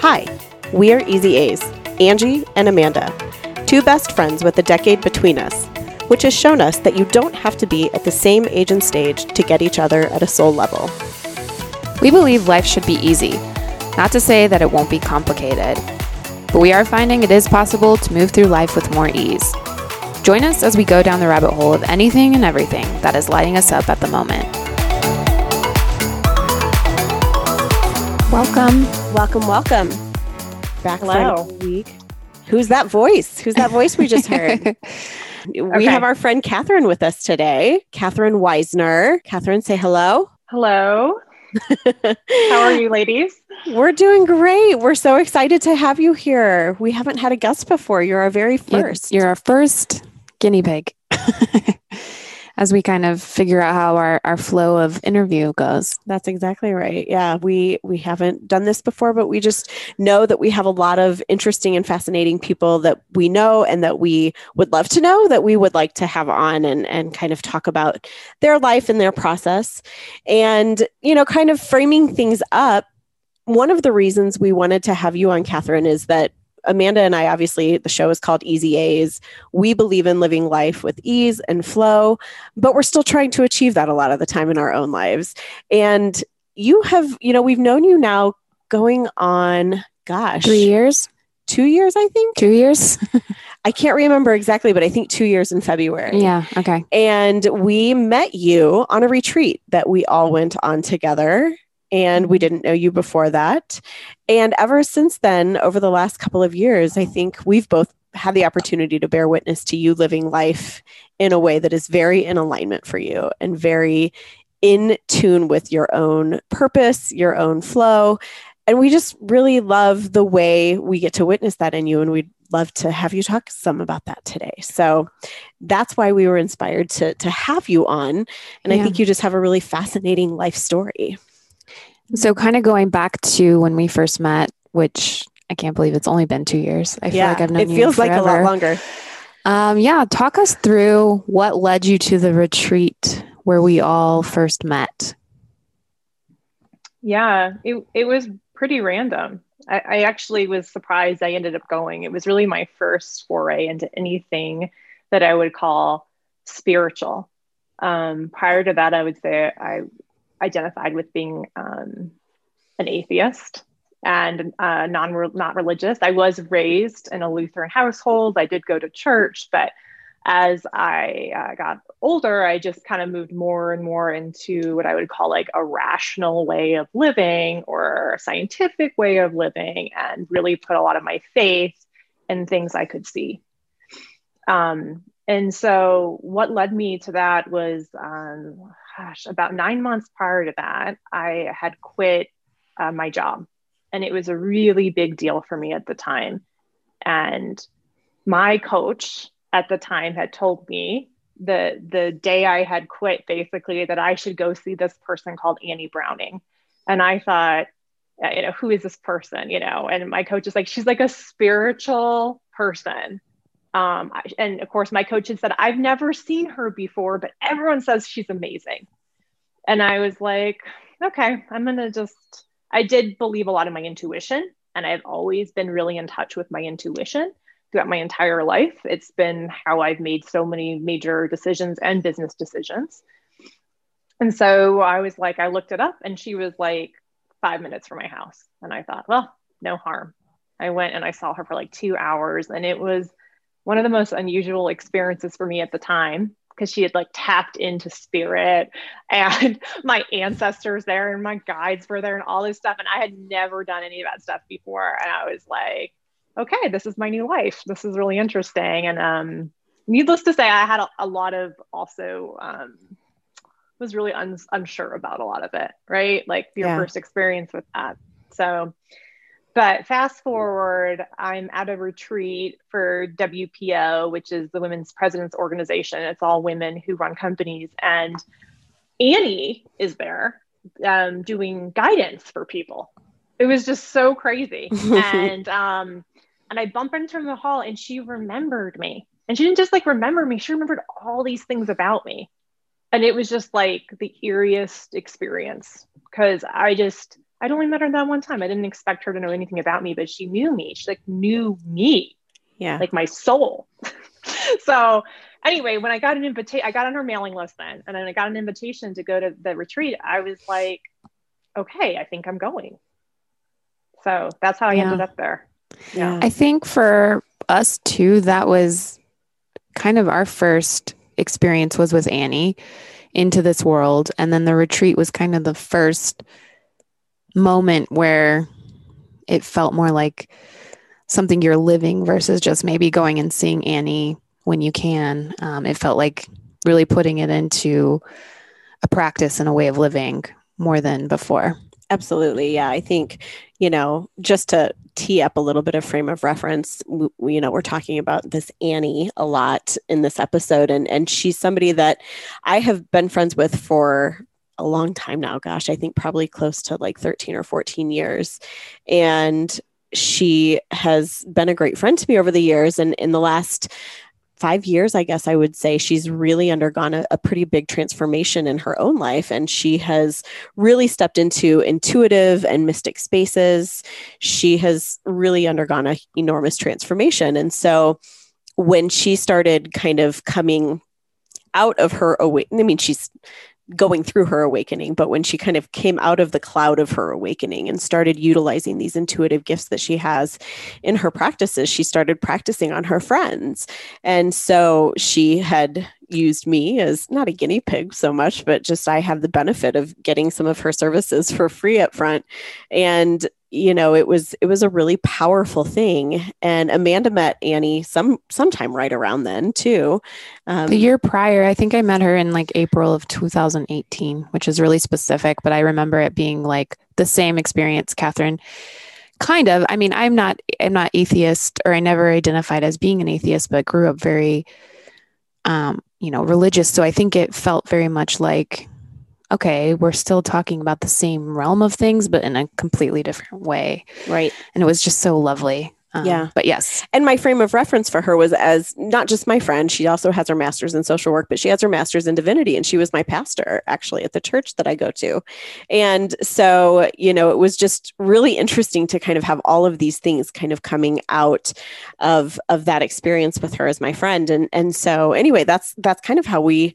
Hi, we are Easy A's, Angie and Amanda, two best friends with a decade between us, which has shown us that you don't have to be at the same age and stage to get each other at a soul level. We believe life should be easy, not to say that it won't be complicated, but we are finding it is possible to move through life with more ease. Join us as we go down the rabbit hole of anything and everything that is lighting us up at the moment. Welcome. Welcome, welcome. Back Hello. for week. Who's that voice? Who's that voice we just heard? We Okay. have our friend Kathrine with us today. Kathrine Weissner. Kathrine, say hello. Hello. How are you, ladies? We're doing great. We're so excited to have you here. We haven't had a guest before. You're our very first. You're our first guinea pig as we kind of figure out how our, our flow of interview goes. That's exactly right. Yeah, we we haven't done this before, but we just know that we have a lot of interesting and fascinating people that we know and that we would love to know that we would like to have on and and kind of talk about their life and their process and you know kind of framing things up. One of the reasons we wanted to have you on Kathrine is that Amanda and I obviously the show is called Easy A's. We believe in living life with ease and flow, but we're still trying to achieve that a lot of the time in our own lives. And you have, you know, we've known you now going on, gosh, Three years? two years, I think. Two years? I can't remember exactly, but I think two years in February. yeah. Okay. And we met you on a retreat that we all went on together. And we didn't know you before that. And ever since then, over the last couple of years, I think we've both had the opportunity to bear witness to you living life in a way that is very in alignment for you and very in tune with your own purpose, your own flow. And we just really love the way we get to witness that in you. And we'd love to have you talk some about that today. So that's why we were inspired to, to have you on. And I think you just have a really fascinating life story. So, kind of going back to when we first met, which I can't believe it's only been two years. I feel like I've known it you feels like a lot forever. longer. Um, yeah, talk us through what led you to the retreat where we all first met. Yeah, it, it was pretty random. I, I actually was surprised I ended up going. It was really my first foray into anything that I would call spiritual. Um, prior to that, I would say I identified with being um, an atheist and uh, non not religious. I was raised in a Lutheran household. I did go to church, but as I uh, got older, I just kind of moved more and more into what I would call like a rational way of living or a scientific way of living, and really put a lot of my faith in things I could see. Um, and so, what led me to that was, um, gosh, about nine months prior to that, I had quit uh, my job. And it was a really big deal for me at the time. And my coach at the time had told me the the day I had quit basically that I should go see this person called Annie Browning. And I thought, you know, who is this person? You know, and my coach is like, she's like a spiritual person. Um, and of course, my coach had said, I've never seen her before, but everyone says she's amazing. And I was like, okay, I'm gonna just. I did believe a lot of my intuition, and I've always been really in touch with my intuition throughout my entire life. It's been how I've made so many major decisions and business decisions. And so I was like, I looked it up, and she was like five minutes from my house. And I thought, well, no harm. I went and I saw her for like two hours, and it was one of the most unusual experiences for me at the time because she had like tapped into spirit and my ancestors there and my guides were there and all this stuff. And I had never done any of that stuff before. And I was like, okay, this is my new life. This is really interesting. And um, needless to say, I had a, a lot of also um, was really un- unsure about a lot of it, right? Like your Yeah. first experience with that. So, but fast forward, I'm at a retreat for WPO, which is the Women's Presidents Organization. It's all women who run companies. And Annie is there um, doing guidance for people. It was just so crazy. and um, and I bump into her in the hall and she remembered me. And she didn't just like remember me, she remembered all these things about me. And it was just like the eeriest experience because I just I'd only met her that one time. I didn't expect her to know anything about me, but she knew me. She like knew me. Yeah. Like my soul. so anyway, when I got an invitation, I got on her mailing list then, and then I got an invitation to go to the retreat. I was like, okay, I think I'm going. So that's how I yeah. ended up there. Yeah. I think for us too, that was kind of our first experience was with Annie into this world. And then the retreat was kind of the first moment where it felt more like something you're living versus just maybe going and seeing Annie when you can. Um, it felt like really putting it into a practice and a way of living more than before. Absolutely. Yeah. I think, you know, just to tee up a little bit of frame of reference, we, you know, we're talking about this Annie a lot in this episode, and, and she's somebody that I have been friends with for a long time now. Gosh, I think probably close to like 13 or 14 years. And she has been a great friend to me over the years. And in the last five years, I guess I would say she's really undergone a, a, pretty big transformation in her own life. And she has really stepped into intuitive and mystic spaces. She has really undergone an enormous transformation. And so when she started kind of coming out of her away, I mean, she's going through her awakening, but when she kind of came out of the cloud of her awakening and started utilizing these intuitive gifts that she has in her practices, she started practicing on her friends. And so she had used me as not a guinea pig so much, but just I have the benefit of getting some of her services for free up front. And you know it was it was a really powerful thing. And amanda met annie some sometime right around then too. Um, the year prior i think i met her in like april of 2018 which is really specific but i remember it being like the same experience kathrine. Kind of. I mean i'm not i'm not atheist or i never identified as being an atheist but grew up very um you know religious so i think it felt very much like okay, we're still talking about the same realm of things, but in a completely different way. Right. And it was just so lovely. Um, yeah. But yes. And my frame of reference for her was as not just my friend, she also has her master's in social work, but she has her master's in divinity. And she was my pastor actually at the church that I go to. And so, you know, it was just really interesting to kind of have all of these things kind of coming out of of that experience with her as my friend. And and so anyway, that's that's kind of how we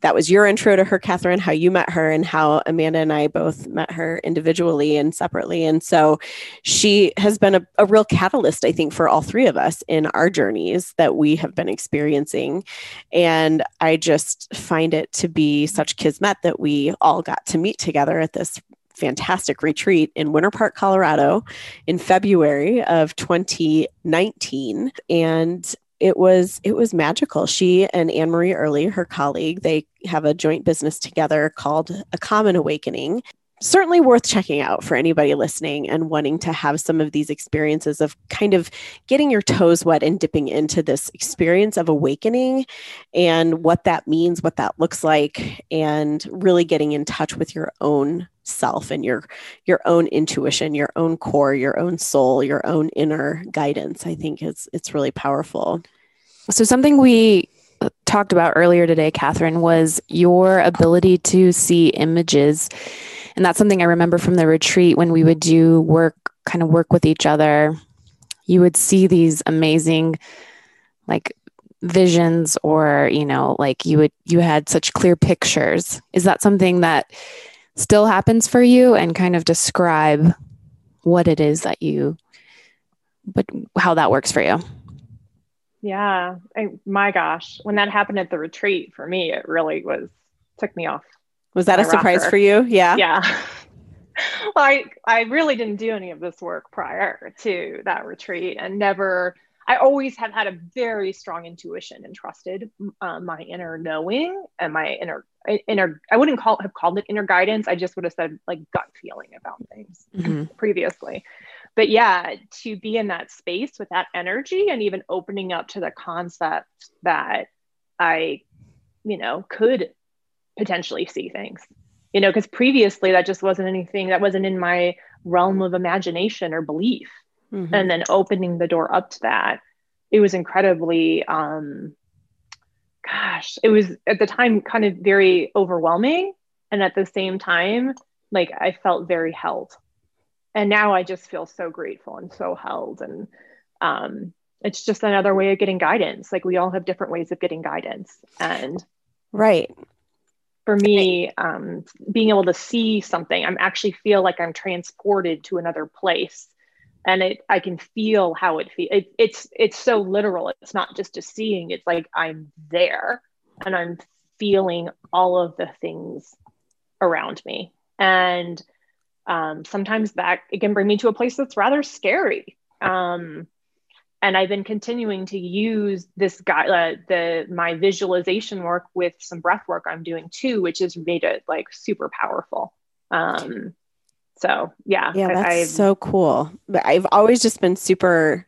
that was your intro to her, Kathrine, how you met her and how Amanda and I both met her individually and separately. And so she has been a, a, real catalyst, I think, for all three of us in our journeys that we have been experiencing. And I just find it to be such kismet that we all got to meet together at this fantastic retreat in Winter Park, Colorado in February of 2019. And it was it was magical. She and Anne Marie Early, her colleague, they have a joint business together called A Common Awakening. Certainly worth checking out for anybody listening and wanting to have some of these experiences of kind of getting your toes wet and dipping into this experience of awakening and what that means, what that looks like, and really getting in touch with your own self and your your own intuition your own core your own soul your own inner guidance i think it's it's really powerful so something we uh, talked about earlier today kathrine was your ability to see images. And that's something i remember from the retreat when we would do work kind of work with each other. You would see these amazing like visions or you know like you would you had such clear pictures. Is that something that still happens for you? And kind of describe what it is that you but how that works for you yeah I, my gosh when that happened at the retreat for me it really was took me off was that a surprise rocker. for you yeah yeah well I, I really didn't do any of this work prior to that retreat and never I always have had a very strong intuition and trusted uh, my inner knowing and my inner inner. I wouldn't call have called it inner guidance. I just would have said like gut feeling about things mm-hmm. previously. But yeah, to be in that space with that energy and even opening up to the concept that I, you know, could potentially see things. You know, because previously that just wasn't anything that wasn't in my realm of imagination or belief mm-hmm. and then opening the door up to that it was incredibly um gosh it was at the time kind of very overwhelming and at the same time like i felt very held and now I just feel so grateful and so held. And um, it's just another way of getting guidance. Like we all have different ways of getting guidance. And right. For me, um, being able to see something, I'm actually feel like I'm transported to another place and it I can feel how it feels. It, it's it's so literal. It's not just a seeing. It's like I'm there and I'm feeling all of the things around me. And um, sometimes that it can bring me to a place that's rather scary. Um, and I've been continuing to use this guy, uh, the my visualization work with some breath work I'm doing too, which has made it like super powerful. Um, so yeah, yeah, that's I, so cool. But I've always just been super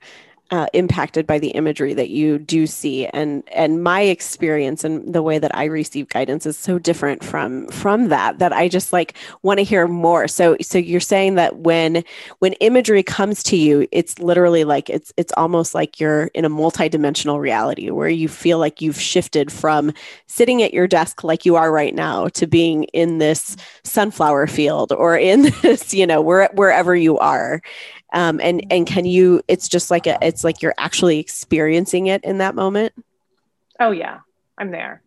uh, impacted by the imagery that you do see. And and my experience and the way that i receive guidance is so different from from that that i just like want to hear more. So so you're saying that when when imagery comes to you it's literally like it's it's almost like you're in a multi-dimensional reality where you feel like you've shifted from sitting at your desk like you are right now to being in this sunflower field or in this you know where, wherever you are um, and and can you it's just like a it's like you're actually experiencing it in that moment? Oh yeah. I'm there.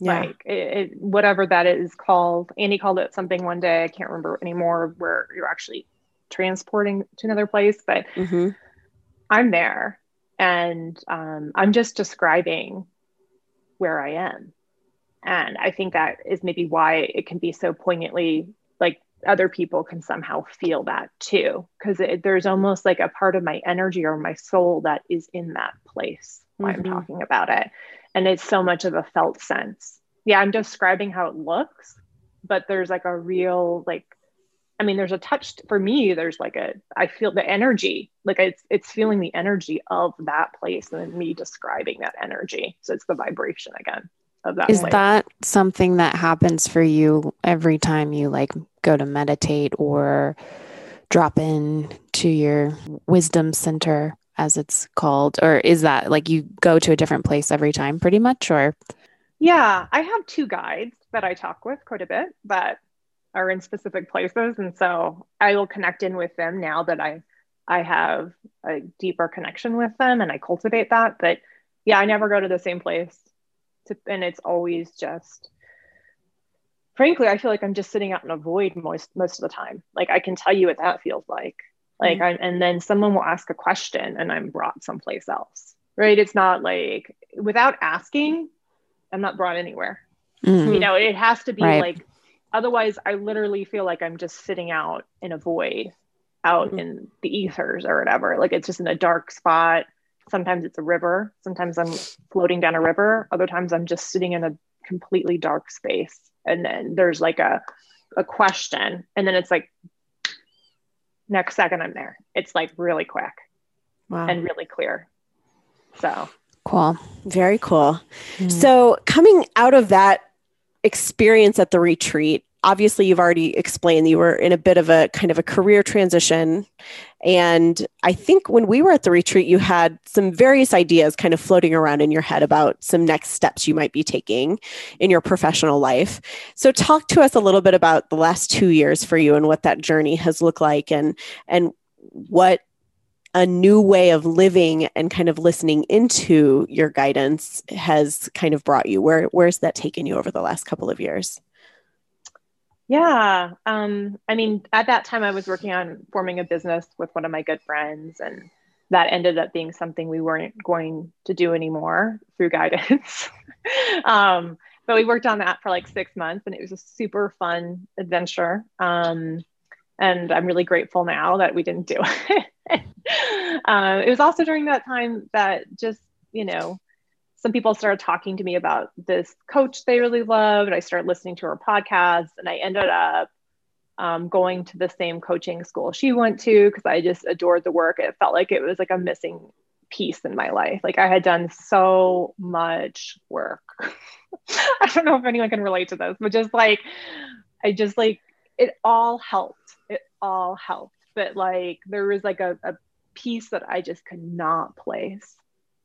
Yeah. like it, it, whatever that is called annie called it something one day i can't remember anymore where you're actually transporting to another place but mm-hmm. i'm there. And um, i'm just describing where i am. And i think that is maybe why it can be so poignantly other people can somehow feel that too because there's almost like a part of my energy or my soul that is in that place while mm-hmm. i'm talking about it and it's so much of a felt sense yeah i'm describing how it looks but there's like a real like i mean there's a touch for me there's like a i feel the energy like it's it's feeling the energy of that place and then me describing that energy so it's the vibration again of that is place. that something that happens for you every time you like go to meditate or drop in to your wisdom center as it's called? Or is that like you go to a different place every time pretty much or? Yeah i have two guides that i talk with quite a bit that are in specific places and so i will connect in with them now that i i have a deeper connection with them and i cultivate that. But yeah i never go to the same place to, and it's always just frankly, I feel like I'm just sitting out in a void most most of the time. Like I can tell you what that feels like. Like mm-hmm. and then someone will ask a question and I'm brought someplace else. Right? It's not like without asking, I'm not brought anywhere. Mm-hmm. You know, it has to be right. like otherwise I literally feel like I'm just sitting out in a void out mm-hmm. in the ethers or whatever. Like it's just in a dark spot. Sometimes it's a river. Sometimes I'm floating down a river. Other times I'm just sitting in a completely dark space and then there's like a a question and then it's like next second i'm there. It's like really quick wow. and really clear. So. Cool. Very cool. Mm. so coming out of that experience at the retreat obviously you've already explained you were in a bit of a kind of a career transition. And i think when we were at the retreat you had some various ideas kind of floating around in your head about some next steps you might be taking in your professional life. So talk to us a little bit about the last two years for you and what that journey has looked like and and what a new way of living and kind of listening into your guidance has kind of brought you. Where where's that taken you over the last couple of years yeah. Um, I mean, at that time, I was working on forming a business with one of my good friends, and that ended up being something we weren't going to do anymore through guidance. um, but we worked on that for like six months, and it was a super fun adventure. Um, and I'm really grateful now that we didn't do it. uh, it was also during that time that just, you know, some people started talking to me about this coach they really loved. I started listening to her podcast, and I ended up um, going to the same coaching school she went to because I just adored the work. It felt like it was like a missing piece in my life. Like I had done so much work. I don't know if anyone can relate to this, but just like, I just like, it all helped. It all helped. But like, there was like a, a piece that I just could not place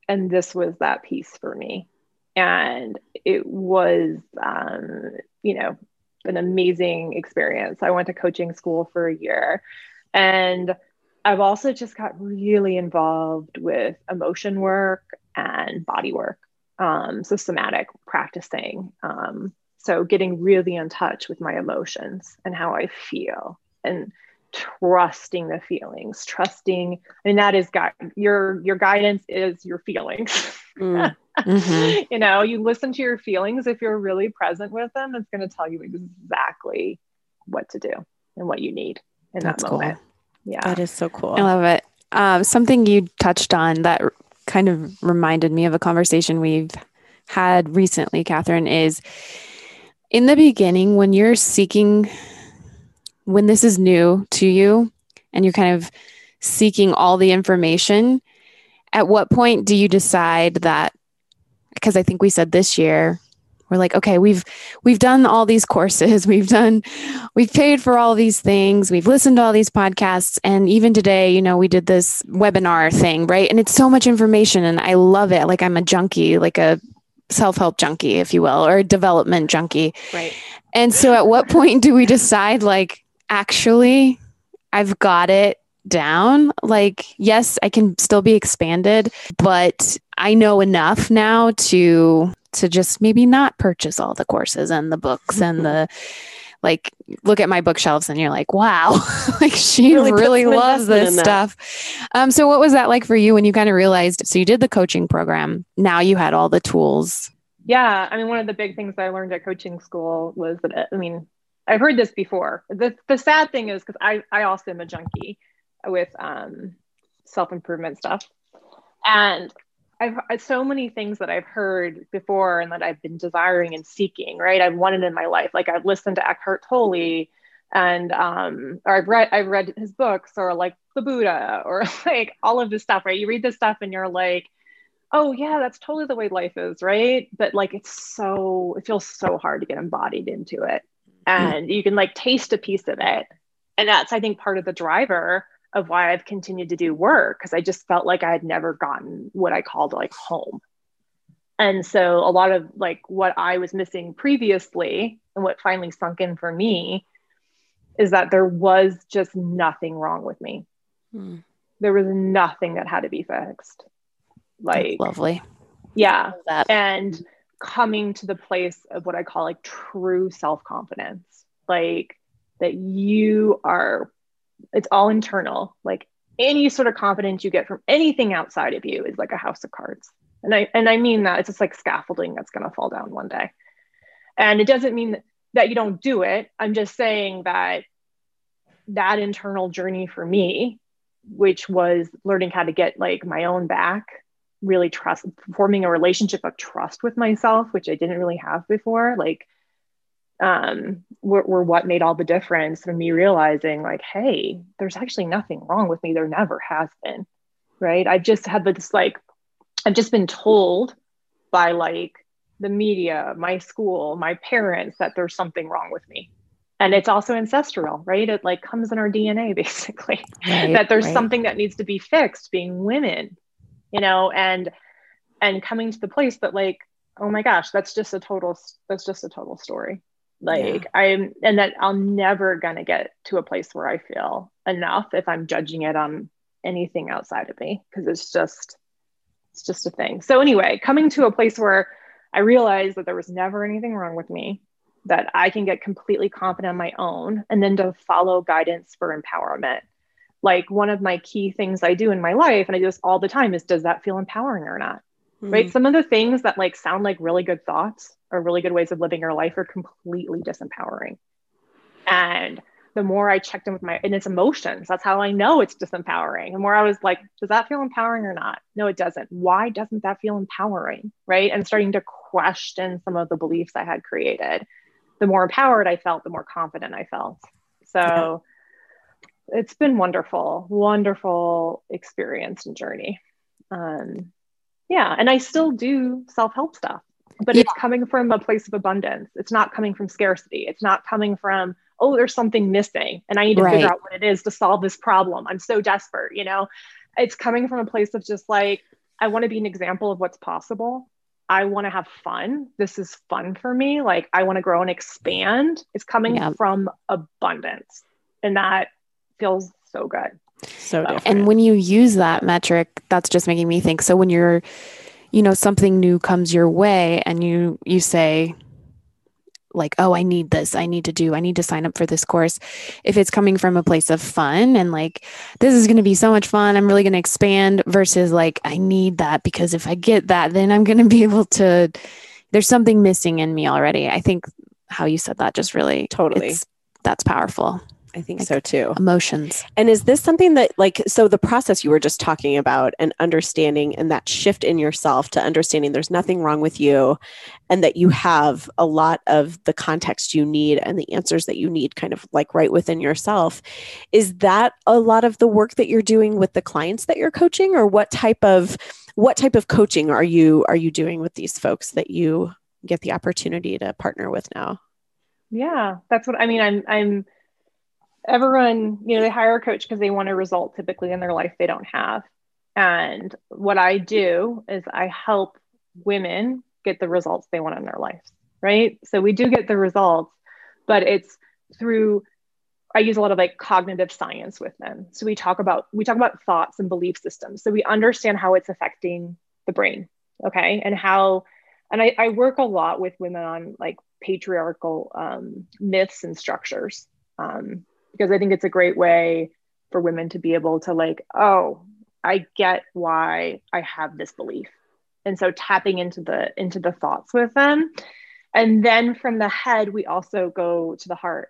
and this was that piece for me. And it was um, you know an amazing experience. I went to coaching school for a year. And I've also just got really involved with emotion work and body work, um, so somatic practicing. Um, so getting really in touch with my emotions and how I feel. And trusting the feelings, trusting, and that is guide your your guidance is your feelings. Mm. Mm-hmm. you know, you listen to your feelings. If you're really present with them, it's going to tell you exactly what to do and what you need in That's that moment. Cool. Yeah. That is so cool. I love it. Um, something you touched on that kind of reminded me of a conversation we've had recently, Kathrine, is in the beginning when you're seeking, when this is new to you and you're kind of seeking all the information, at what point do you decide that? Because I think we said this year we're like okay we've we've done all these courses we've done we've paid for all these things we've listened to all these podcasts and even today you know we did this webinar thing right? And it's so much information and i love it. Like i'm a junkie like a self-help junkie if you will or a development junkie. Right. And so at what point do we decide like actually i've got it down. Like yes i can still be expanded but i know enough now to to just maybe not purchase all the courses and the books and the like look at my bookshelves and you're like wow. Like she really, really loves this stuff. Um so what was that like for you when you kind of realized so you did the coaching program now you had all the tools? Yeah i mean one of the big things i learned at coaching school was that i mean i've heard this before the, the sad thing is because i i also am a junkie with um self-improvement stuff and I've so many things that I've heard before and that I've been desiring and seeking, right? I've wanted in my life. Like I've listened to Eckhart Tolle and um or I've read I've read his books or like the Buddha or like all of this stuff, right? You read this stuff and you're like, oh yeah, that's totally the way life is, right? But like it's so it feels so hard to get embodied into it. Mm-hmm. And mm. you can like taste a piece of it. And that's I think part of the driver of why I've continued to do work because I just felt like I had never gotten what I called like home. And so a lot of like what I was missing previously and what finally sunk in for me is that there was just nothing wrong with me. Hmm. There was nothing that had to be fixed. Like That's lovely. Yeah. And coming to the place of what I call like true self-confidence. Like that you are it's all internal. Like any sort of confidence you get from anything outside of you is like a house of cards. And I and I mean that it's just like scaffolding that's going to fall down one day. And it doesn't mean that you don't do it. I'm just saying that that internal journey for me, which was learning how to get like my own back, really trust forming a relationship of trust with myself, which I didn't really have before. Like um, were, were what made all the difference for me realizing like, hey, there's actually nothing wrong with me. There never has been, right? I've just had this like, I've just been told by like the media, my school, my parents that there's something wrong with me. And it's also ancestral, right? It like comes in our DNA basically, right, that there's right. something that needs to be fixed being women, you know, and, and coming to the place that like, oh my gosh, that's just a total, that's just a total story. Like yeah. i'm and that i'm never going to get to a place where i feel enough if i'm judging it on anything outside of me because it's just it's just a thing. So anyway coming to a place where i realized that there was never anything wrong with me that i can get completely confident on my own and then to follow guidance for empowerment like one of my key things i do in my life and i do this all the time is does that feel empowering or not mm-hmm. right some of the things that like sound like really good thoughts or really good ways of living your life are completely disempowering. And the more I checked in with my and it's emotions, that's how I know it's disempowering. The more I was like, does that feel empowering or not? No, it doesn't. Why doesn't that feel empowering? Right. And starting to question some of the beliefs I had created. The more empowered I felt, the more confident I felt. So yeah. It's been wonderful, wonderful experience and journey. Um, yeah. And I still do self help stuff but yeah. it's coming from a place of abundance. It's not coming from scarcity. It's not coming from, oh, there's something missing and I need to right. figure out what it is to solve this problem. I'm so desperate, you know? It's coming from a place of just like, I want to be an example of what's possible. I want to have fun. This is fun for me. Like, I want to grow and expand. It's coming yeah. from abundance. And that feels so good. So different. And when you use that metric, that's just making me think. So when you're, you know, something new comes your way and you you say like, oh, I need this, I need to do, I need to sign up for this course. If it's coming from a place of fun and like, this is going to be so much fun, I'm really going to expand versus like, I need that because if I get that, then I'm going to be able to, there's something missing in me already. I think how you said that just really Totally. that's powerful. I think so too. Emotions. And is this something that, like, so the process you were just talking about and understanding and that shift in yourself to understanding there's nothing wrong with you and that you have a lot of the context you need and the answers that you need kind of like right within yourself. Is that a lot of the work that you're doing with the clients that you're coaching or what type of what type of coaching are you are you doing with these folks that you get the opportunity to partner with now? Yeah, that's what I mean. I'm I'm everyone, you know, they hire a coach because they want a result typically in their life they don't have. And what I do is I help women get the results they want in their lives, right? So we do get the results, but it's through I use a lot of like cognitive science with them. So we talk about we talk about thoughts and belief systems. So we understand how it's affecting the brain, okay? And how and I, I work a lot with women on like patriarchal um, myths and structures. Um, because I think it's a great way for women to be able to like, oh, I get why I have this belief. And so tapping into the into the thoughts with them. And then from the head, we also go to the heart.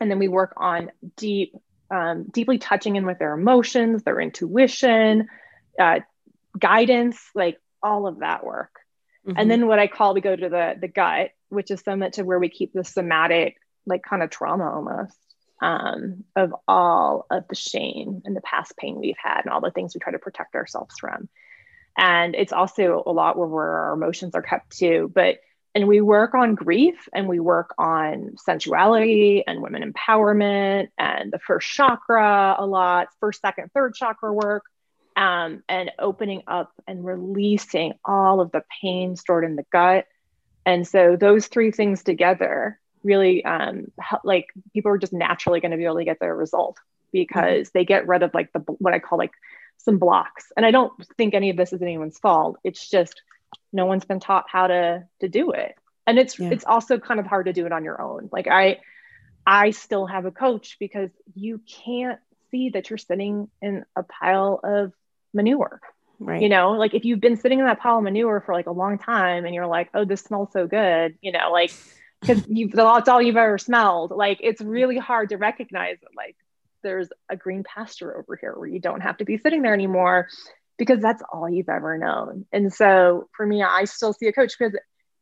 And then we work on deep, um, deeply touching in with their emotions, their intuition, uh, guidance, like all of that work. Mm-hmm. And then what I call we go to the the gut, which is somewhat to where we keep the somatic, like kind of trauma almost um, of all of the shame and the past pain we've had and all the things we try to protect ourselves from. And it's also a lot where, where our emotions are kept too. But and we work on grief and we work on sensuality and women empowerment and the first chakra a lot, first, second, third chakra work, um, and opening up and releasing all of the pain stored in the gut. And so those three things together really um, like people are just naturally going to be able to get their result because mm-hmm. they get rid of like the what I call like some blocks. And I don't think any of this is anyone's fault. It's just no one's been taught how to to do it. And it's yeah. it's also kind of hard to do it on your own. Like I I still have a coach because you can't see that you're sitting in a pile of manure. Right. You know, like if you've been sitting in that pile of manure for like a long time and you're like, oh, this smells so good, you know, like because that's all you've ever smelled. Like it's really hard to recognize that like there's a green pasture over here where you don't have to be sitting there anymore because that's all you've ever known. And so for me, I still see a coach because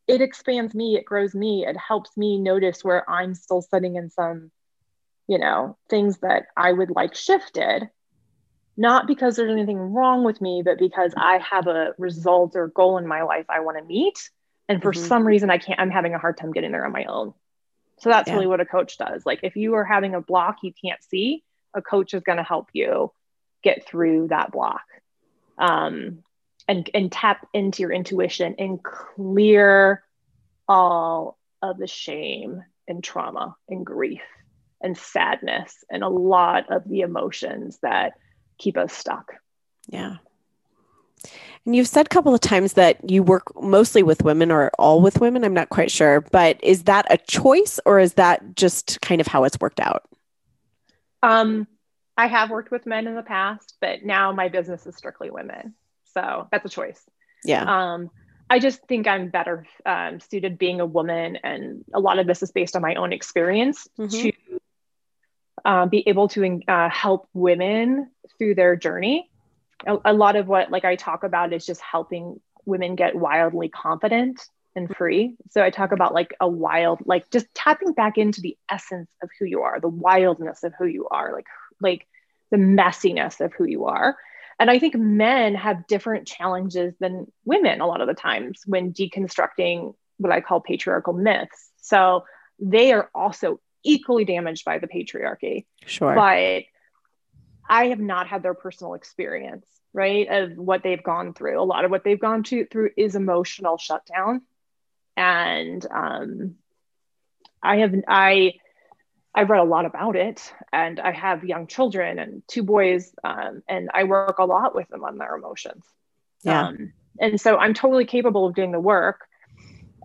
it expands me, it grows me, it helps me notice where I'm still sitting in some, you know, things that I would like shifted. Not because there's anything wrong with me, but because I have a result or goal in my life I want to meet and for mm-hmm. some reason i can't i'm having a hard time getting there on my own. So that's yeah. really what a coach does. Like if you are having a block you can't see a coach is going to help you get through that block. Um, and and tap into your intuition and clear all of the shame and trauma and grief and sadness and a lot of the emotions that keep us stuck. Yeah and you've said a couple of times that you work mostly with women or all with women. I'm not quite sure, but is that a choice or is that just kind of how it's worked out? Um, I have worked with men in the past, but now my business is strictly women. So that's a choice. Yeah. Um, I just think I'm better um, suited being a woman, and a lot of this is based on my own experience mm-hmm. to uh, be able to uh, help women through their journey a, a lot of what like I talk about is just helping women get wildly confident and mm-hmm. free. So I talk about like a wild, like just tapping back into the essence of who you are, the wildness of who you are, like like the messiness of who you are. And I think men have different challenges than women a lot of the times when deconstructing what I call patriarchal myths. So they are also equally damaged by the patriarchy. Sure. But I have not had their personal experience, right, of what they've gone through. A lot of what they've gone to, through is emotional shutdown. And um, I have, I, I've read a lot about it, and I have young children and two boys, um, and I work a lot with them on their emotions. Yeah. Um, and so I'm totally capable of doing the work.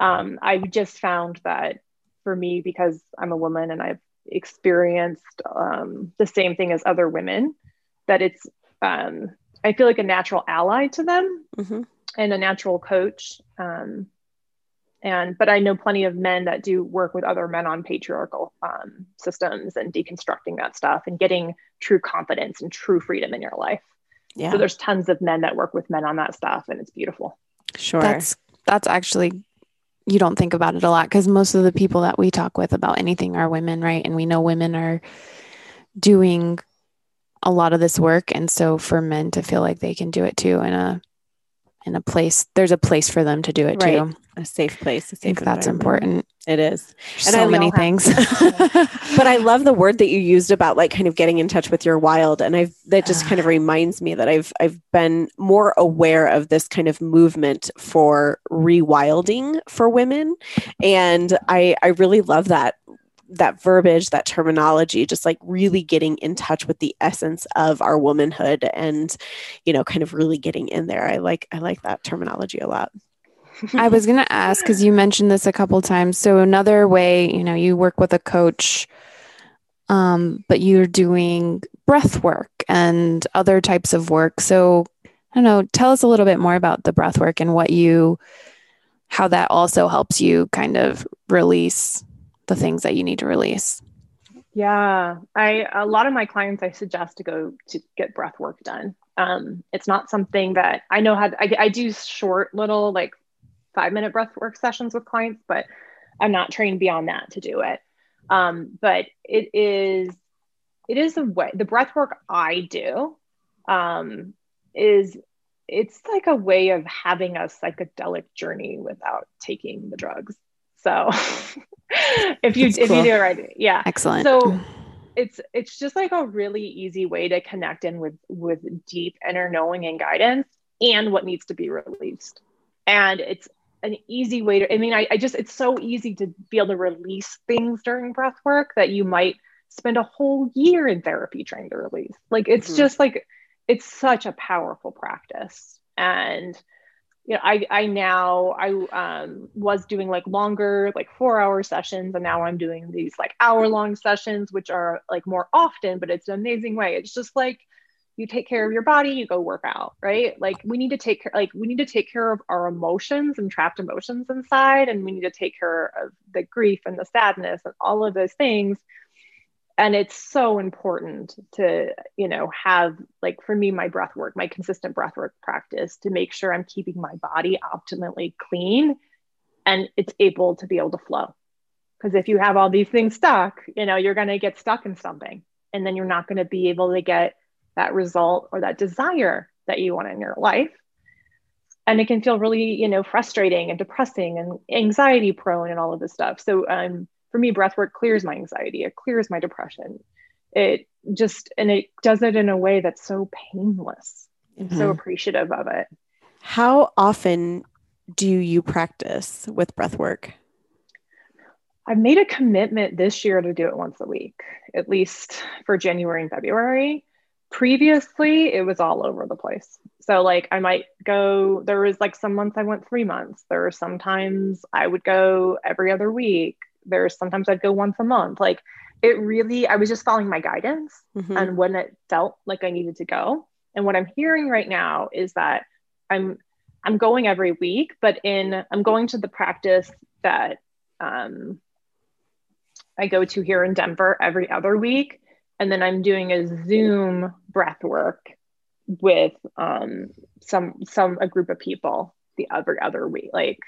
Um, I've just found that for me, because I'm a woman and I've experienced um, the same thing as other women, that it's um, I feel like a natural ally to them Mm-hmm. and a natural coach. Um, and but I know plenty of men that do work with other men on patriarchal um, systems and deconstructing that stuff and getting true confidence and true freedom in your life. Yeah. So there's tons of men that work with men on that stuff, and it's beautiful. sure. That's that's actually you don't think about it a lot because most of the people that we talk with about anything are women, right? And we know women are doing a lot of this work, and so for men to feel like they can do it too in a in a place, there's a place for them to do it Right. too. a safe place. I think that's important. It is. And so many things. But I love the word that you used about like kind of getting in touch with your wild. And I've that just kind of ah. reminds me that I've I've been more aware of this kind of movement for rewilding for women. And I I really love that that verbiage, that terminology, just like really getting in touch with the essence of our womanhood and, you know, kind of really getting in there. I like I like that terminology a lot. I was going to ask because you mentioned this a couple times. So another way, you know, you work with a coach, um, but you're doing breath work and other types of work. So I don't know. Tell us a little bit more about the breath work and what you, how that also helps you kind of release the things that you need to release. Yeah, I a lot of my clients I suggest to go to get breath work done. Um, it's not something that I know how. I, I do short little like five minute breath work sessions with clients, but I'm not trained beyond that to do it. Um, but it is it is a way the breath work I do um, is it's like a way of having a psychedelic journey without taking the drugs. So if you That's if cool. you do it right, yeah. Excellent. So it's it's just like a really easy way to connect in with with deep inner knowing and guidance and what needs to be released. And it's an easy way to I mean I, I just it's so easy to be able to release things during breath work that you might spend a whole year in therapy trying to release. Like it's Mhm. just like it's such a powerful practice. And you know, I I now I um was doing like longer, like four hour sessions, and now I'm doing these like hour long sessions, which are like more often, but it's an amazing way. It's just like you take care of your body, you go work out, right? Like we need to take care, like we need to take care of our emotions and trapped emotions inside, and we need to take care of the grief and the sadness and all of those things and it's so important to you know have like for me my breath work my consistent breath work practice to make sure i'm keeping my body optimally clean and it's able to be able to flow. Because if you have all these things stuck you know you're going to get stuck in something and then you're not going to be able to get that result or that desire that you want in your life. And it can feel really you know frustrating and depressing and anxiety prone and all of this stuff. So um, for me breath work clears my anxiety it clears my depression. It just and it does it in a way that's so painless i'm so mm-hmm. appreciative of it. How often do you practice with breath work? i've made a commitment this year to do it once a week at least for january and february. Previously it was all over the place. So like i might go there was like some months i went three months. There were sometimes i would go every other week there's sometimes i'd go once a month like it really i was just following my guidance Mhm. and when it felt like I needed to go. And what I'm hearing right now is that I'm I'm going every week, but in I'm going to the practice that um, I go to here in Denver every other week, and then I'm doing a Zoom breath work with um, some some a group of people the every other week, like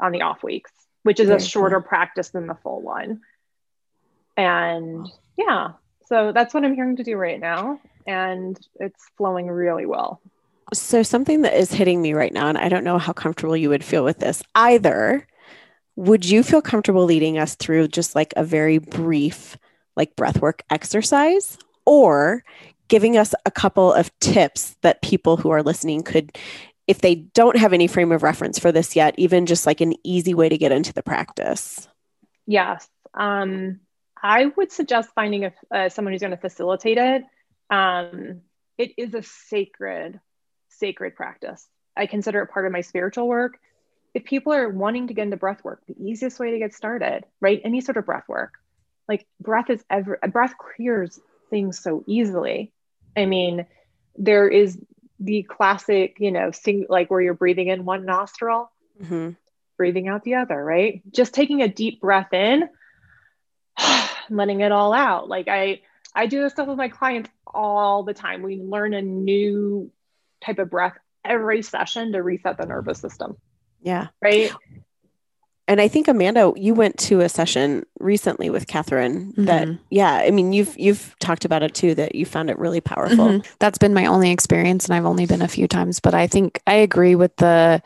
on the off weeks, which is a shorter practice than the full one. And yeah, so that's what I'm hearing to do right now. And it's flowing really well. So, something that is hitting me right now, and I don't know how comfortable you would feel with this either. Would you feel comfortable leading us through just like a very brief, like breathwork exercise, or giving us a couple of tips that people who are listening could, if they don't have any frame of reference for this yet, even just like an easy way to get into the practice? Yes. Um, I would suggest finding a, uh, someone who's going to facilitate it. Um, it is a sacred, sacred practice. I consider it part of my spiritual work. If people are wanting to get into breath work, the easiest way to get started, right? Any sort of breath work, like breath is ever breath clears things so easily. I mean, there is the classic, you know, sing like where you're breathing in one nostril, mm-hmm. breathing out the other, right? Just taking a deep breath in, letting it all out. Like I, I do this stuff with my clients all the time. We learn a new type of breath every session to reset the nervous system. Yeah. Right. And I think Amanda, you went to a session recently with Kathrine that, mm-hmm. yeah, I mean, you've you've talked about it too that you found it really powerful. Mm-hmm. That's been my only experience, and I've only been a few times, but I think I agree with the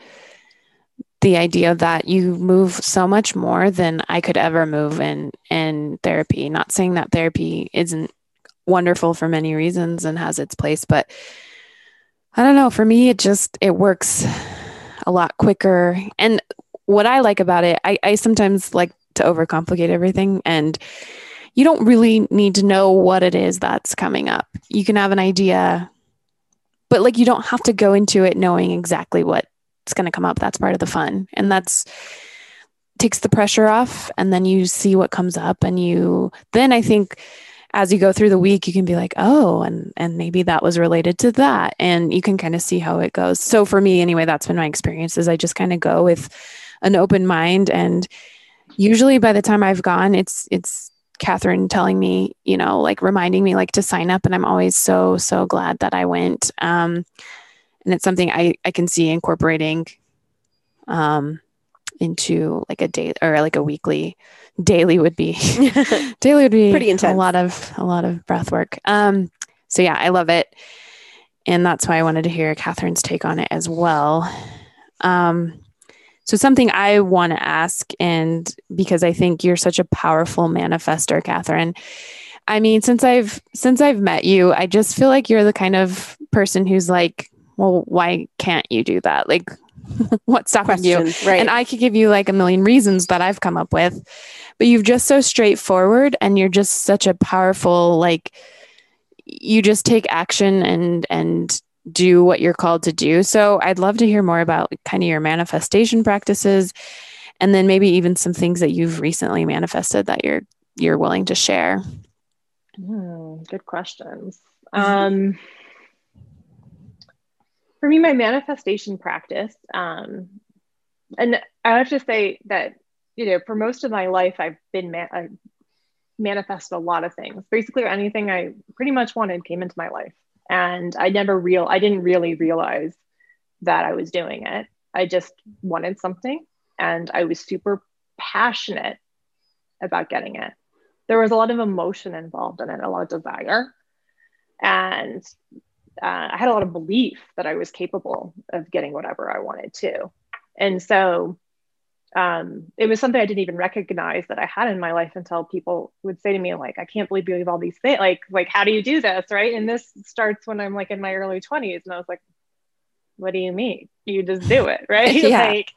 the idea that you move so much more than I could ever move in in therapy. Not saying that therapy isn't wonderful for many reasons and has its place, but I don't know. For me, it just it works a lot quicker. And what I like about it, I, I sometimes like to overcomplicate everything and you don't really need to know what it is that's coming up. You can have an idea, but like you don't have to go into it knowing exactly what's going to come up. That's part of the fun. And that's takes the pressure off and then you see what comes up and you then I think as you go through the week you can be like oh and and maybe that was related to that and you can kind of see how it goes so for me anyway that's been my experience is i just kind of go with an open mind and usually by the time i've gone it's it's kathrine telling me you know like reminding me like to sign up and i'm always so so glad that i went um and it's something i i can see incorporating um into like a day or like a weekly daily would be daily would be pretty intense. A lot of a lot of breath work. Um, so yeah, I love it, and that's why I wanted to hear Kathrine's take on it as well. Um, so something I want to ask, and because I think you're such a powerful manifester, Kathrine. I mean, since I've since I've met you, I just feel like you're the kind of person who's like, well, why can't you do that? Like, what's stopping you? Right. And I could give you like a million reasons that I've come up with, but you've just so straightforward and you're just such a powerful, like, you just take action and, and, do what you're called to do. So I'd love to hear more about kind of your manifestation practices and then maybe even some things that you've recently manifested that you're you're willing to share. Mm, good questions. Mm-hmm. Um for me, my manifestation practice, um, and I have to say that, you know, for most of my life, I've been ma- I manifested a lot of things. Basically, anything I pretty much wanted came into my life, and I never real I didn't really realize that I was doing it. I just wanted something, and I was super passionate about getting it. There was a lot of emotion involved in it, a lot of desire, and uh, I had a lot of belief that I was capable of getting whatever I wanted to. And so um, it was something I didn't even recognize that I had in my life until people would say to me, like, I can't believe you have all these things. Like, like, how do you do this? Right. And this starts when I'm like in my early 20s. And I was like, what do you mean? You just do it, right? yeah. Like,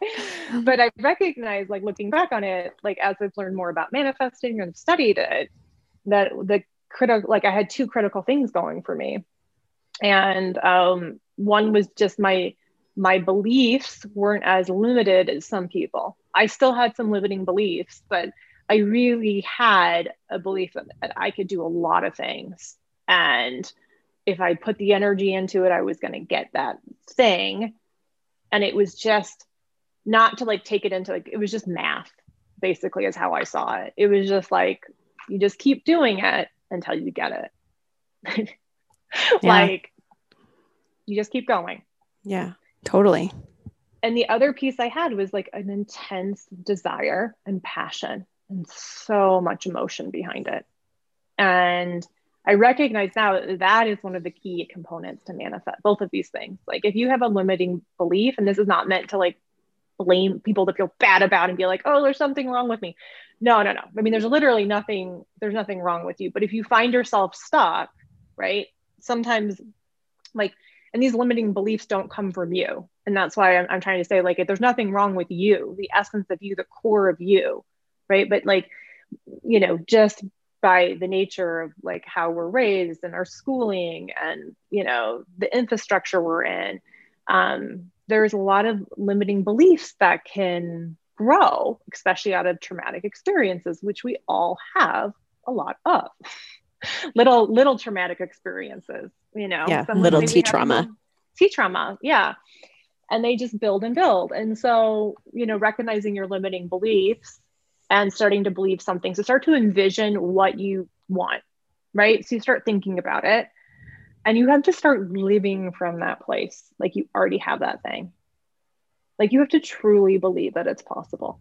but I recognize, like, looking back on it, like, as I've learned more about manifesting and studied it, that the critical, like, I had two critical things going for me and um, one was just my my beliefs weren't as limited as some people i still had some limiting beliefs but i really had a belief that, i could do a lot of things. And if i put the energy into it i was going to get that thing. And it was just not to like take it into like it was just math basically is how i saw it. It was just like you just keep doing it until you get it. Like you just keep going. Yeah, totally. And the other piece I had was like an intense desire and passion and so much emotion behind it. And I recognize now that, that is one of the key components to manifest both of these things. Like if you have a limiting belief, and this is not meant to like blame people to feel bad about and be like, oh, there's something wrong with me. No, no, no. I mean, there's literally nothing, there's nothing wrong with you. But if you find yourself stuck, right? Sometimes like and these limiting beliefs don't come from you. And that's why I'm, I'm trying to say like there's nothing wrong with you the essence of you the core of you right? But like you know just by the nature of like how we're raised and our schooling and you know the infrastructure we're in um, there's a lot of limiting beliefs that can grow especially out of traumatic experiences which we all have a lot of little little traumatic experiences you know yeah little t trauma t trauma yeah and they just build and build and so you know recognizing your limiting beliefs and starting to believe something. So start to envision what you want, right? So you start thinking about it and you have to start living from that place. Like you already have that thing. Like you have to truly believe that it's possible.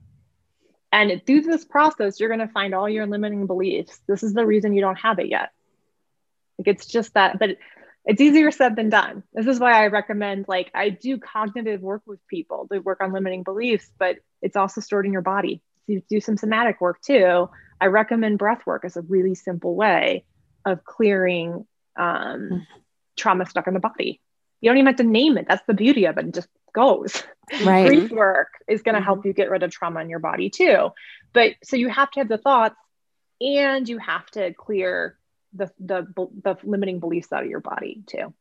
And through this process, you're going to find all your limiting beliefs. This is the reason you don't have it yet. Like it's just that, but it's easier said than done. This is why I recommend, like, I do cognitive work with people to work on limiting beliefs, but it's also stored in your body So you do some somatic work too, I recommend breath work as a really simple way of clearing um, mm. trauma stuck in the body. You don't even have to name it. That's the beauty of it. It just goes. Right. Breath work is going to mm-hmm. help you get rid of trauma in your body too. But so you have to have the thoughts and you have to clear the, the, the limiting beliefs out of your body too.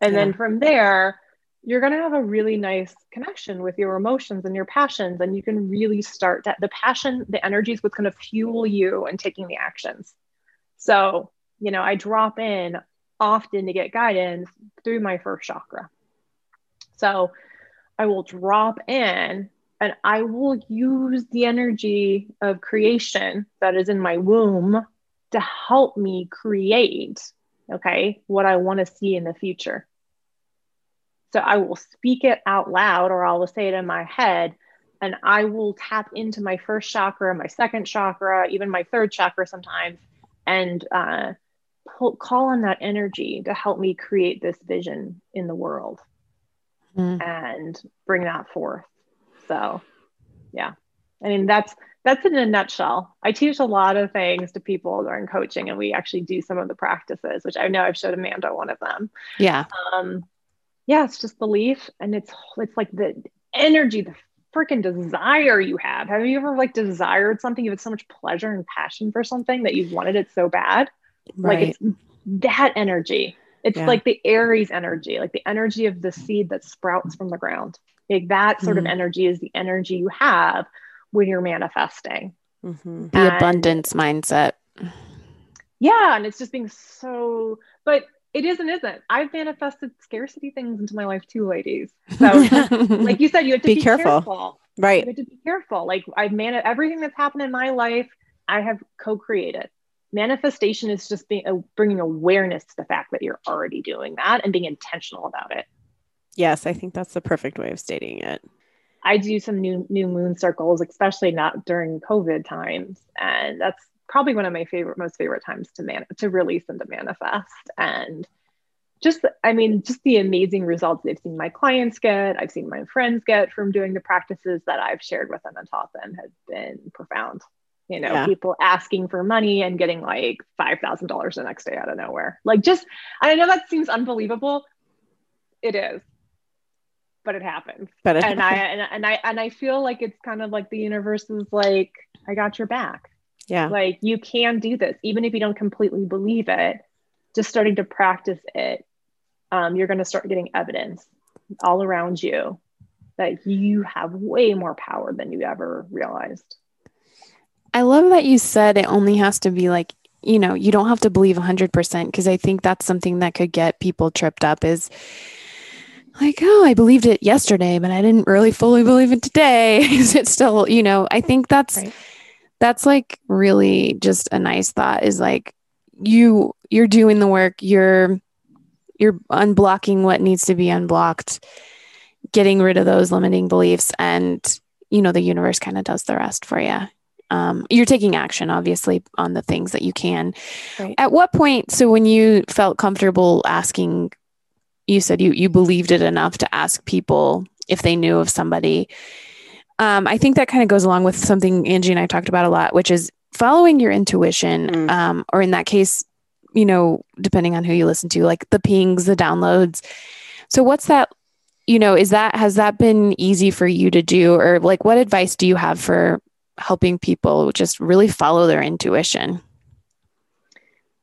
And yeah. then from there, you're going to have a really nice connection with your emotions and your passions and you can really start that the passion the energy is what's going to fuel you and taking the actions so you know i drop in often to get guidance through my first chakra so i will drop in and i will use the energy of creation that is in my womb to help me create okay what i want to see in the future. So I will speak it out loud or I will say it in my head and I will tap into my first chakra, my second chakra, even my third chakra sometimes, and uh, pull, call on that energy to help me create this vision in the world mm. and bring that forth. So, yeah, I mean that's that's in a nutshell. I teach a lot of things to people during coaching, and we actually do some of the practices, which I know I've showed Amanda one of them. Yeah. Um, yeah, it's just belief. And it's it's like the energy, the freaking desire you have. Have you ever like desired something? You had so much pleasure and passion for something that you wanted it so bad. Right. Like it's that energy. It's yeah. like the Aries energy, like the energy of the seed that sprouts from the ground. Like that sort mm-hmm. of energy is the energy you have when you're manifesting. Mm-hmm. The and, abundance mindset. Yeah. And it's just being so, but it is and isn't. I've manifested scarcity things into my life too, ladies. So, like you said, you have to be, be careful. careful. Right. You have to be careful. Like I've managed everything that's happened in my life, I have co-created. Manifestation is just being uh, bringing awareness to the fact that you're already doing that and being intentional about it. Yes, I think that's the perfect way of stating it. I do some new new moon circles, especially not during COVID times, and that's probably one of my favorite, most favorite times to man to release and to manifest. And just, I mean, just the amazing results I've seen my clients get, I've seen my friends get from doing the practices that I've shared with them and taught them has been profound. You know, yeah. people asking for money and getting like $5,000 the next day out of nowhere. Like, just, I know that seems unbelievable. It is but it happens. But it and I and, and I and I feel like it's kind of like the universe is like, I got your back. Yeah. Like you can do this, even if you don't completely believe it, just starting to practice it, um, you're going to start getting evidence all around you that you have way more power than you ever realized. I love that you said it only has to be like, you know, you don't have to believe 100% because I think that's something that could get people tripped up is like, oh, I believed it yesterday, but I didn't really fully believe it today. is it still, you know, I think that's. Right that's like really just a nice thought is like you you're doing the work you're you're unblocking what needs to be unblocked getting rid of those limiting beliefs and you know the universe kind of does the rest for you um, you're taking action obviously on the things that you can right. at what point so when you felt comfortable asking you said you you believed it enough to ask people if they knew of somebody um, I think that kind of goes along with something Angie and I talked about a lot, which is following your intuition, mm. um, or in that case, you know, depending on who you listen to, like the pings, the downloads. So, what's that? You know, is that has that been easy for you to do, or like what advice do you have for helping people just really follow their intuition?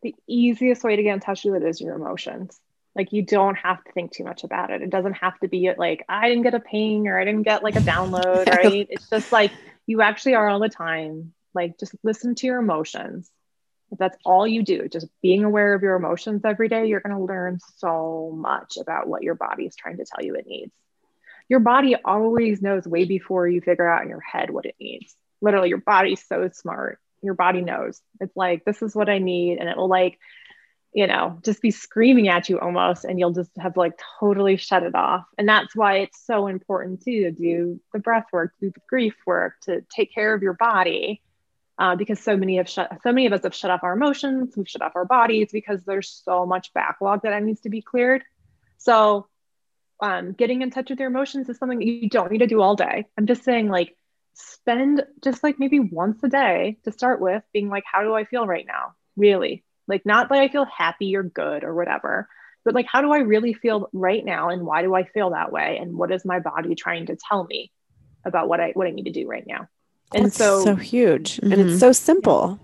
the easiest way to get in touch with it is your emotions. Like you don't have to think too much about it. It doesn't have to be like I didn't get a ping or I didn't get like a download, right? It's just like you actually are all the time. Like just listen to your emotions. If that's all you do, just being aware of your emotions every day, you're going to learn so much about what your body is trying to tell you it needs. Your body always knows way before you figure out in your head what it needs. Literally, your body's so smart. Your body knows. It's like, this is what I need. And it will like you know, just be screaming at you almost, and you'll just have like totally shut it off. And that's why it's so important too to do the breath work, do the grief work, to take care of your body, uh, because so many have shut, so many of us have shut off our emotions, we've shut off our bodies because there's so much backlog that needs to be cleared. So, um, getting in touch with your emotions is something that you don't need to do all day. I'm just saying, like, spend just like maybe once a day to start with, being like, how do I feel right now? Really, like, not that I feel happy or good or whatever, but like, how do I really feel right now? And why do I feel that way? And what is my body trying to tell me about what I, what I need to do right now? And That's so, so huge. Mm-hmm. And it's mm-hmm. so simple.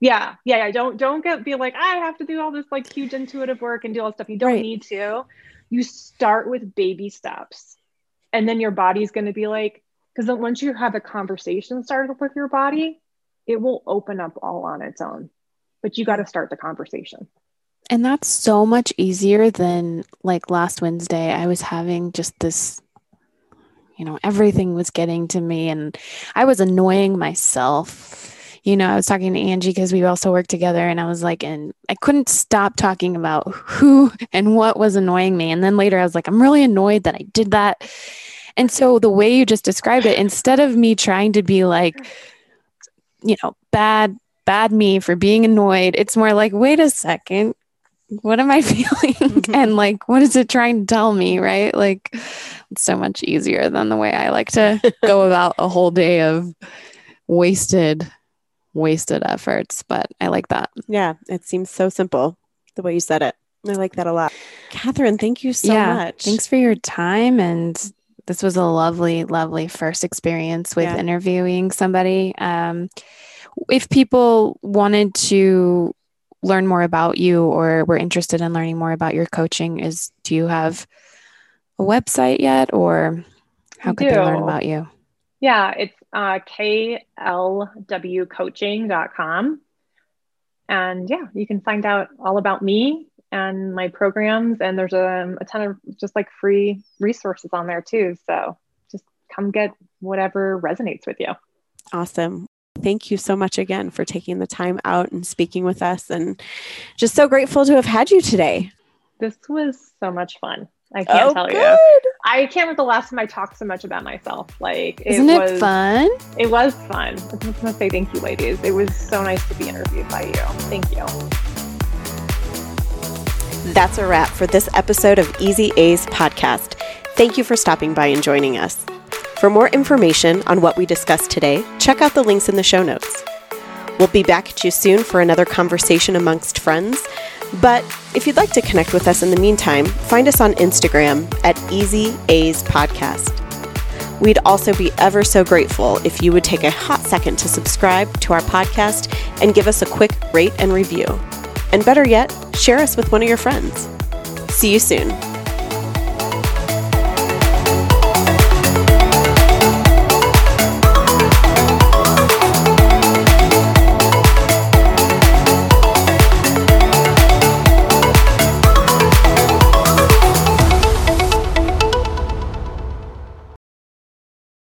Yeah. yeah. Yeah. Don't, don't get, be like, I have to do all this like huge intuitive work and do all this stuff. You don't right. need to. You start with baby steps. And then your body's going to be like, because once you have a conversation started with your body, it will open up all on its own but you got to start the conversation. And that's so much easier than like last Wednesday. I was having just this, you know, everything was getting to me and I was annoying myself. You know, I was talking to Angie because we also worked together and I was like, and I couldn't stop talking about who and what was annoying me. And then later I was like, I'm really annoyed that I did that. And so the way you just described it, instead of me trying to be like, you know, bad bad me for being annoyed. It's more like, wait a second, what am I feeling? Mm-hmm. and like, what is it trying to tell me? Right. Like, it's so much easier than the way I like to go about a whole day of wasted, wasted efforts. But I like that. Yeah. It seems so simple the way you said it. I like that a lot. Kathrine, thank you so yeah, much. Thanks for your time. And this was a lovely, lovely first experience with yeah. interviewing somebody. Um, if people wanted to learn more about you or were interested in learning more about your coaching is do you have a website yet or how could they learn about you yeah it's uh, klwcoaching.com and yeah you can find out all about me and my programs and there's a, a ton of just like free resources on there too so just come get whatever resonates with you awesome thank you so much again for taking the time out and speaking with us. And just so grateful to have had you today. This was so much fun. I can't oh, tell good. you. I can't remember the last time I talked so much about myself. Like, isn't it, was, it fun? It was fun. I just want to say thank you, ladies. It was so nice to be interviewed by you. Thank you. That's a wrap for this episode of Easy A's podcast. Thank you for stopping by and joining us. For more information on what we discussed today, check out the links in the show notes. We'll be back at you soon for another conversation amongst friends. But if you'd like to connect with us in the meantime, find us on Instagram at Easy A's Podcast. We'd also be ever so grateful if you would take a hot second to subscribe to our podcast and give us a quick rate and review. And better yet, share us with one of your friends. See you soon.